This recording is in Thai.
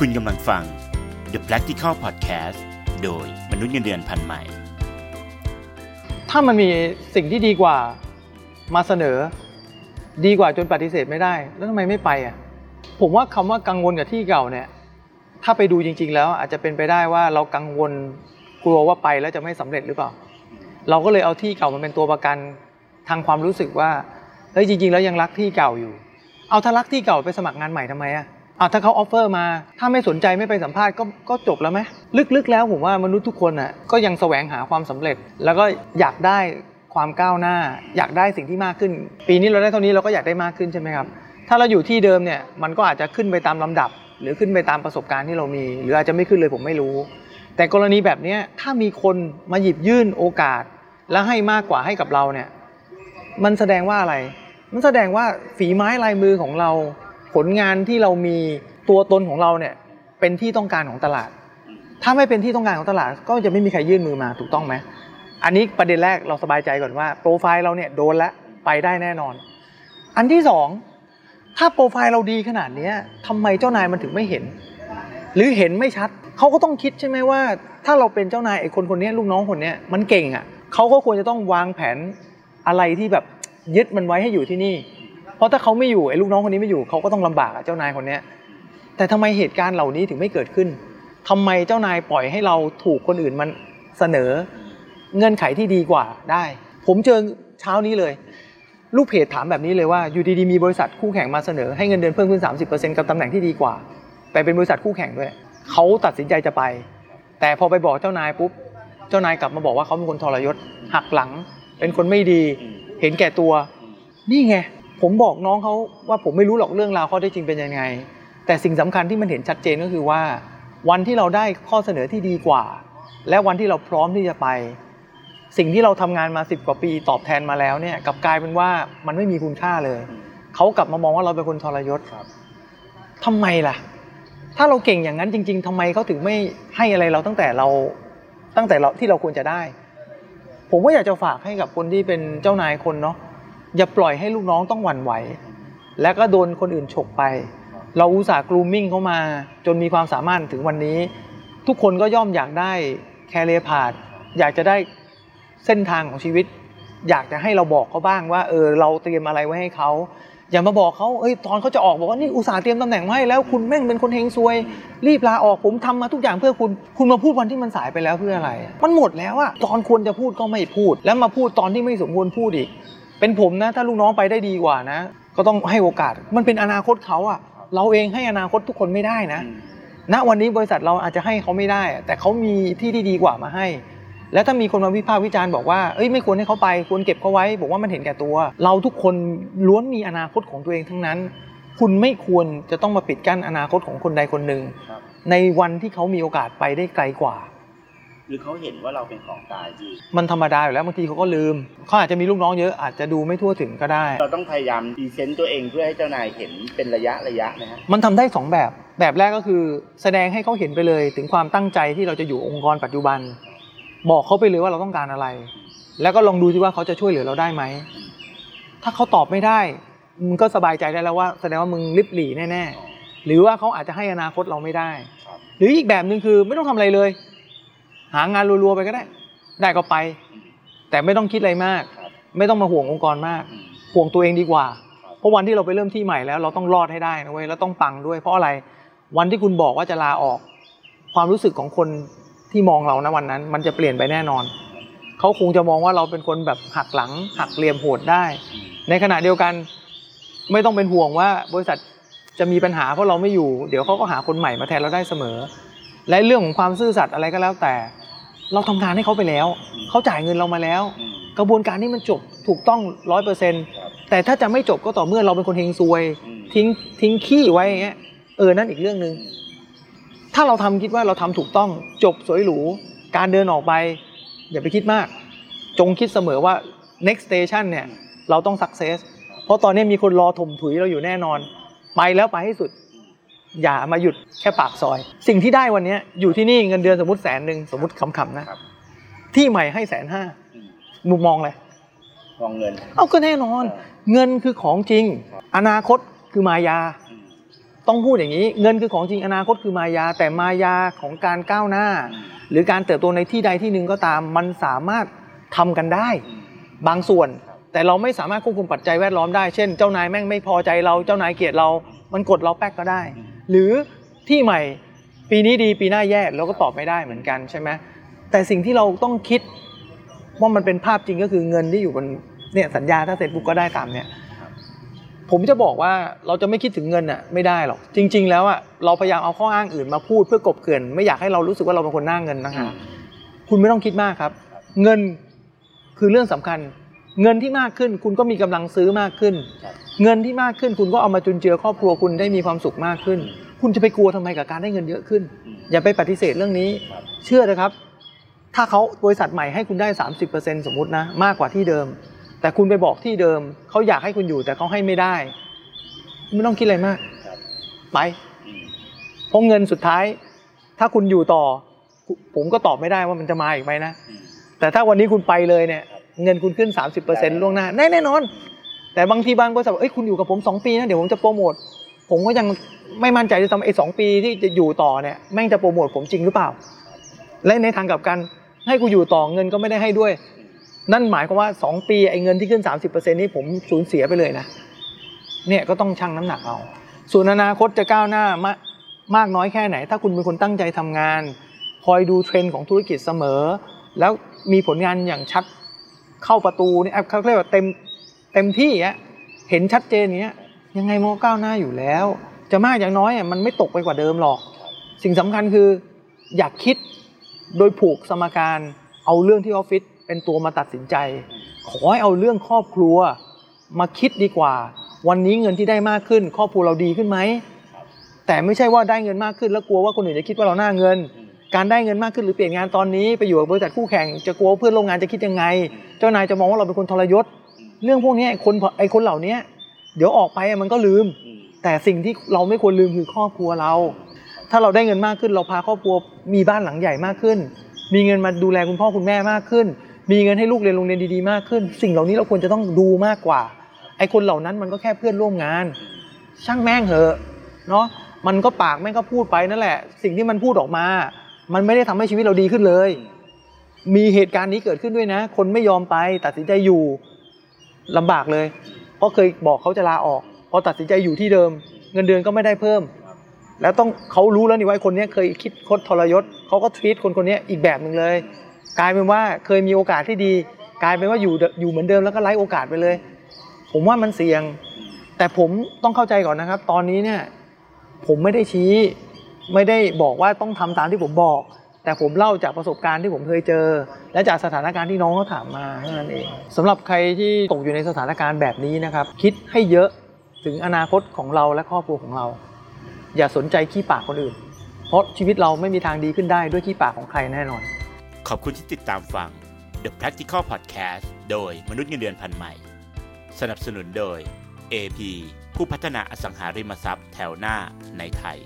คุณกำลังฟัง The Practical Podcast โดยมนุษย์เงินเดือนพันใหม่ ถ้ามันมีสิ่งที่ดีกว่ามาเสนอ ดีกว่าจนปฏิเสธไม่ได้ แล้วทำไมไม่ไปอะ ผมว่าคำว่ากังวลกับที่เก่าเนี่ย ถ้าไปดูจริง ๆ แล้วอาจจะเป็นไปได้ว่าเรากังวลกลัวว่าไปแล้วจะไม่สำเร็จหรือเปล่า เราก็เลยเอาที่เก่ามาเป็นตัวประกันทางความรู้สึกว่าเฮ้ยจริง ๆ แล้วยังรักที่เก่าอยู่ อ้าวถ้ารักที่เก่าไปสมัครงานใหม่ทำไมอะ อ่าถ้าเขา offer มา ถ้าไม่สนใจไม่ไปสัมภาษณ์ก็ก็จบแล้วไหมลึกๆแล้วผมว่ามนุษย์ทุกคนอะก็ยังแสวงหาความสำเร็จ แล้วก็อยากได้ความก้าวหน้า อยากได้สิ่งที่มากขึ้น ปีนี้เราได้เท่านี้เราก็อยากได้มากขึ้นใช่ไหมครับ ถ้าเราอยู่ที่เดิมเนี่ยมันก็อาจจะขึ้นไปตามลำดับ หรือขึ้นไปตามประสบการณ์ที่เรามี หรืออาจจะไม่ขึ้นเลยผมไม่รู้ แต่กรณีแบบนี้ถ้ามีคนมาหยิบยื่นโอกาส และให้มากกว่าให้กับเราเนี่ยมันแสดงว่าอะไร มันแสดงว่าฝีไม้ลายมือของเรา ผลงานที่เรามีตัวตนของเราเนี่ยเป็นที่ต้องการของตลาด ถ้าไม่เป็นที่ต้องการของตลาด ก็จะไม่มีใครยื่นมือมาถูกต้องไหมอันนี้ประเด็นแรกเราสบายใจก่อนว่าโปรไฟล์เราเนี่ยโดนแล้วไปได้แน่นอน อันที่สองถ้าโปรไฟล์เราดีขนาดนี้ทำไมเจ้านายมันถึงไม่เห็น หรือเห็นไม่ชัดเขาก็ต้องคิดใช่ไหมว่า ถ้าเราเป็นเจ้านายไอ้คนคนนี้ลูกน้องคนนี้มันเก่งอะเขาก็ควรจะต้องวางแผนอะไรที่แบบยึดมันไว้ให้อยู่ที่นี่ เพราะถ้าเขาไม่อยู่ไอ้ลูกน้องคนนี้ไม่อยู่เขาก็ต้องลำบากอะเจ้านายคนเนี้ยแต่ทำไมเหตุการณ์เหล่านี้ถึงไม่เกิดขึ้นทำไมเจ้านายปล่อยให้เราถูกคนอื่นมันเสนอเงื่อนไขที่ดีกว่าได้ ผมเจอเช้านี้เลย ลูกเพจถามแบบนี้เลยว่าอยู่ดีๆมีบริษัทคู่แข่งมาเสนอให้เงินเดือนเพิ่มขึ้น 30%กับตำแหน่งที่ดีกว่า แต่เป็นบริษัทคู่แข่งด้วยเขาตัดสินใจจะไป แต่พอไปบอกเจ้านายปุ๊บเจ้านายกลับมาบอกว่าเขาเป็นคนทรยศหักหลัง เป็นคนไม่ดี เห็นแก่ตัว นี่ไง ผมบอกน้องเขาว่าผมไม่รู้หรอกเรื่องราวข้อเท็จจริงเป็นยังไง แต่สิ่งสำคัญที่มันเห็นชัดเจนก็คือว่า วันที่เราได้ข้อเสนอที่ดีกว่า และวันที่เราพร้อมที่จะไป สิ่งที่เราทำงานมาสิบกว่าปีตอบแทนมาแล้วเนี่ยกลับกลายเป็นว่ามันไม่มีคุณค่าเลยเขากลับมามองว่าเราเป็นคนทรยศทำไมล่ะ ถ้าเราเก่งอย่างนั้นจริง ๆทำไมเขาถึงไม่ให้อะไรเราตั้งแต่เราตั้งแต่เราที่เราควรจะได้ ผมก็อยากจะฝากให้กับคนที่เป็นเจ้านายคนเนาะ อย่าปล่อยให้ลูกน้องต้องหวั่นไหว แล้วก็โดนคนอื่นฉกไป เราอุตส่าห์กรูมมิ่งเขามาจนมีความสามารถถึงวันนี้ ทุกคนก็ย่อมอยากได้แคเรพาดอยากจะได้เส้นทางของชีวิต อยากจะให้เราบอกเขาบ้างว่าเออเราเตรียมอะไรไว้ให้เขาอย่ามาบอกเขาเอ้ยตอนเขาจะออกบอกว่านี่อุตส่าห์เตรียมตำแหน่งมาให้แล้วคุณแม่งเป็นคนเฮงซวย รีบลาออกผมทำมาทุกอย่างเพื่อคุณ คุณมาพูดวันที่มันสายไปแล้วเพื่ออะไร มันหมดแล้วอะตอนควรจะพูดก็ไม่พูด แล้วมาพูดตอนที่ไม่สมควรพูดอีก เป็นผมนะ ถ้าลูกน้องไปได้ดีกว่านะ ก็ต้องให้โอกาส มันเป็นอนาคตเขาอะเราเองให้อนาคตทุกคนไม่ได้นะ ณวันนี้บริษัทเราอาจจะให้เขาไม่ได้ แต่เขามีที่ที่ดีกว่ามาให้ แล้วถ้ามีคนมาวิพากษ์วิจารณ์บอกว่าเอ้ยไม่ควรให้เขาไปควรเก็บเขาไว้บอกว่ามันเห็นแก่ตัว เราทุกคนล้วนมีอนาคตของตัวเองทั้งนั้น คุณไม่ควรจะต้องมาปิดกั้นอนาคตของคนใดคนหนึ่งครับในวันที่เขามีโอกาสไปได้ไกลกว่า หรือเขาเห็นว่าเราเป็นของตายจีมันธรรมดาอยู่แล้วบางทีเขาก็ลืมเขาอาจจะมีลูกน้องเยอะอาจจะดูไม่ทั่วถึงก็ได้ เราต้องพยายามดีเซนต์ตัวเองเพื่อให้เจ้านายเห็นเป็นระยะระยะนะฮะมันทำได้สองแบบ แบบแรกก็คือแสดงให้เขาเห็นไปเลยถึงความตั้งใจที่เราจะอยู่องค์กรปัจจุบัน บอกเขาไปเลยว่าเราต้องการอะไร แล้วก็ลองดูที่ว่าเขาจะช่วยเหลือเราได้ไหมถ้าเขาตอบไม่ได้มึงก็สบายใจได้แล้วว่า แสดงว่ามึงลิบหลีแน่ๆหรือว่าเขาอาจจะให้อนาคตเราไม่ได้ครับหรืออีกแบบหนึ่งคือไม่ต้องทำอะไรเลย หางานรัวๆไปก็ได้ ได้ก็ไป แต่ไม่ต้องคิดอะไรมากครับไม่ต้องมาห่วงองค์กรมากอืมห่วงตัวเองดีกว่าครับเพราะวันที่เราไปเริ่มที่ใหม่แล้ว เราต้องรอดให้ได้นะเว้ยแล้วต้องปังด้วย เพราะอะไรวันที่คุณบอกว่าจะลาออก ความรู้สึกของคนที่มองเรานะวันนั้น มันจะเปลี่ยนไปแน่นอนเขาคงจะมองว่าเราเป็นคนแบบหักหลัง หักเหลี่ยมโหดได้อืมในขณะเดียวกันไม่ต้องเป็นห่วงว่าบริษัทจะมีปัญหาเพราะเราไม่อยู่ เดี๋ยวเขาก็หาคนใหม่มาแทนเราได้เสมอ และเรื่องของความซื่อสัตย์อะไรก็แล้วแต่ เราทำงานให้เขาไปแล้ว เขาจ่ายเงินเรามาแล้วอืมกระบวนการนี้มันจบถูกต้องร้อยเปอร์เซ็นต์ครับแต่ถ้าจะไม่จบก็ต่อเมื่อเราเป็นคนเฮงซวยอืมทิ้งทิ้งขี้ไว้อย่างเงี้ยเออนั่นอีกเรื่องหนึ่งถ้าเราทำคิดว่าเราทำถูกต้องจบสวยหรูการเดินออกไป อย่าไปคิดมาก จงคิดเสมอว่า next station เนี่ยเราต้อง success เพราะตอนนี้มีคนรอถมถุยเราอยู่แน่นอน ไปแล้วไปให้สุด อย่ามาหยุดแค่ปากซอย สิ่งที่ได้วันเนี้ยอยู่ที่นี่เงินเดือนสมมติแสนหนึ่งสมมติขำๆนะครับที่ใหม่ให้แสนห้าอืมมุมมองเลยมองเงิน เอาก็แน่นอน เงินคือของจริง อนาคตคือมายาอืมต้องพูดอย่างนี้ เงินคือของจริงอนาคตคือมายา แต่มายาของการก้าวหน้า หรือการเติบโตในที่ใดที่หนึ่งก็ตาม มันสามารถทำกันได้ บางส่วน แต่เราไม่สามารถควบคุมปัจจัยแวดล้อมได้ เช่น เจ้านายแม่งไม่พอใจเราเจ้านายเกลียดเรา มันกดเราแป๊กก็ได้ หรือที่ใหม่ปีนี้ดีปีหน้าแย่เราก็ตอบไม่ได้เหมือนกันใช่ไหมแต่สิ่งที่เราต้องคิดว่ามันเป็นภาพจริงก็คือเงินที่อยู่บนเนี่ยสัญญาถ้าเสร็จปุ๊บก็ได้ตามเนี่ยผมจะบอกว่าเราจะไม่คิดถึงเงินอะไม่ได้หรอกจริง ๆ แล้วอะเราพยายามเอาข้ออ้างอื่นมาพูดเพื่อกลบเกลื่อนไม่อยากให้เรารู้สึกว่าเราเป็นคนหน้าเงินนะคะคุณไม่ต้องคิดมากครับ เงินคือเรื่องสำคัญ เงินที่มากขึ้นคุณก็มีกำลังซื้อมากขึ้นครับเงินที่มากขึ้นคุณก็เอามาจุนเจือครอบครัวคุณได้มีความสุขมากขึ้น คุณจะไปกลัวทำไมกับการได้เงินเยอะขึ้นอืมอย่าไปปฏิเสธเรื่องนี้ครับเชื่อนะครับ ถ้าเขาบริษัทใหม่ให้คุณได้ 30%สมมตินะ มากกว่าที่เดิม แต่คุณไปบอกที่เดิม เขาอยากให้คุณอยู่แต่เขาให้ไม่ได้ ไม่ต้องคิดอะไรมากครับไปอืมเพราะเงินสุดท้าย ถ้าคุณอยู่ต่อ ผมก็ตอบไม่ได้ว่ามันจะมาอีกไหมนะอืมแต่ถ้าวันนี้คุณไปเลยเนี่ยครับ เงินคุณขึ้น 30%ล่วงหน้าแน่แน่นอน แต่บางทีบางบริษัทบอกเอ้ยคุณอยู่กับผม 2 ปีนะ เดี๋ยวผมจะโปรโมท ผมก็ยังไม่มั่นใจจะทำไอ้สองปีที่จะอยู่ต่อเนี่ยแม่งจะโปรโมทผมจริงหรือเปล่า และในทางกลับกันให้กูอยู่ต่อเงินก็ไม่ได้ให้ด้วย นั่นหมายความว่า 2 ปีไอ้เงินที่ขึ้น 30%นี้ผมสูญเสียไปเลยนะเนี่ยก็ต้องชั่งน้ำหนักเอาส่วนอนาคตจะก้าวหน้ามากมากน้อยแค่ไหน ถ้าคุณเป็นคนตั้งใจทำงาน คอยดูเทรนด์ของธุรกิจเสมอ แล้วมีผลงานอย่างชัด เข้าประตูเนี่ยเขาเรียกว่าเต็มเต็มที่อะเห็นชัดเจนอย่างเงี้ยยังไงมันก็ก้าวหน้าอยู่แล้ว จะมากอย่างน้อยอะมันไม่ตกไปกว่าเดิมหรอก สิ่งสำคัญคืออยากคิดโดยผูกสมการเอาเรื่องที่ออฟฟิศเป็นตัวมาตัดสินใจ ขอให้เอาเรื่องครอบครัวมาคิดดีกว่า วันนี้เงินที่ได้มากขึ้น ครอบครัวเราดีขึ้นไหมแต่ไม่ใช่ว่าได้เงินมากขึ้นแล้วกลัวว่าคนอื่นจะคิดว่าเราหน้าเงิน การได้เงินมากขึ้นหรือเปลี่ยนงานตอนนี้ไปอยู่กับบริษัทคู่แข่งจะกลัวว่าเพื่อนร่วมงานจะคิดยังไง เจ้านายจะมองว่าเราเป็นคนทรยศ เรื่องพวกนี้ไอ้คนไอ้คนเหล่านี้เดี๋ยวออกไปอะมันก็ลืมอืม แต่สิ่งที่เราไม่ควรลืมคือครอบครัวเรา ถ้าเราได้เงินมากขึ้นเราพาครอบครัวมีบ้านหลังใหญ่มากขึ้น มีเงินมาดูแลคุณพ่อคุณแม่มากขึ้น มีเงินให้ลูกเรียนโรงเรียนดีๆมากขึ้น สิ่งเหล่านี้เราควรจะต้องดูมากกว่า ไอ้คนเหล่านั้นมันก็แค่เพื่อนร่วมงาน ช่างแม่งเหอะเนาะมันก็ปากแม่งก็พูดไปนั่นแหละ สิ่งที่มันพูดออกมา มันไม่ได้ทำให้ชีวิตเราดีขึ้นเลย มีเหตุการณ์นี้เกิดขึ้นด้วยนะ คนไม่ยอมไปตัดสินใจอยู่ลำบากเลย เพราะเคยบอกเขาจะลาออก พอตัดสินใจอยู่ที่เดิม เงินเดือนก็ไม่ได้เพิ่ม แล้วต้องเขารู้แล้วนี่ว่าคนนี้เคยคิดคดทรยศเขาก็ทวีตคนคนนี้อีกแบบหนึ่งเลย กลายเป็นว่าเคยมีโอกาสที่ดี กลายเป็นว่าอยู่อยู่เหมือนเดิมแล้วก็ไร้โอกาสไปเลย ผมว่ามันเสี่ยง แต่ผมต้องเข้าใจก่อนนะครับ ตอนนี้เนี่ย ผมไม่ได้ชี้ ไม่ได้บอกว่าต้องทำตามที่ผมบอก แต่ผมเล่าจากประสบการณ์ที่ผมเคยเจอ และจากสถานการณ์ที่น้องเขาถามมาเท่านั้นเองสำหรับใครที่ตกอยู่ในสถานการณ์แบบนี้นะครับ คิดให้เยอะถึงอนาคตของเราและครอบครัวของเรา อย่าสนใจขี้ปากคนอื่น เพราะชีวิตเราไม่มีทางดีขึ้นได้ด้วยขี้ปากของใครแน่นอน ขอบคุณที่ติดตามฟัง The Practical Podcast โดยมนุษย์เงินเดือนพันใหม่ สนับสนุนโดย AP ผู้พัฒนาอสังหาริมทรัพย์แถวหน้าในไทย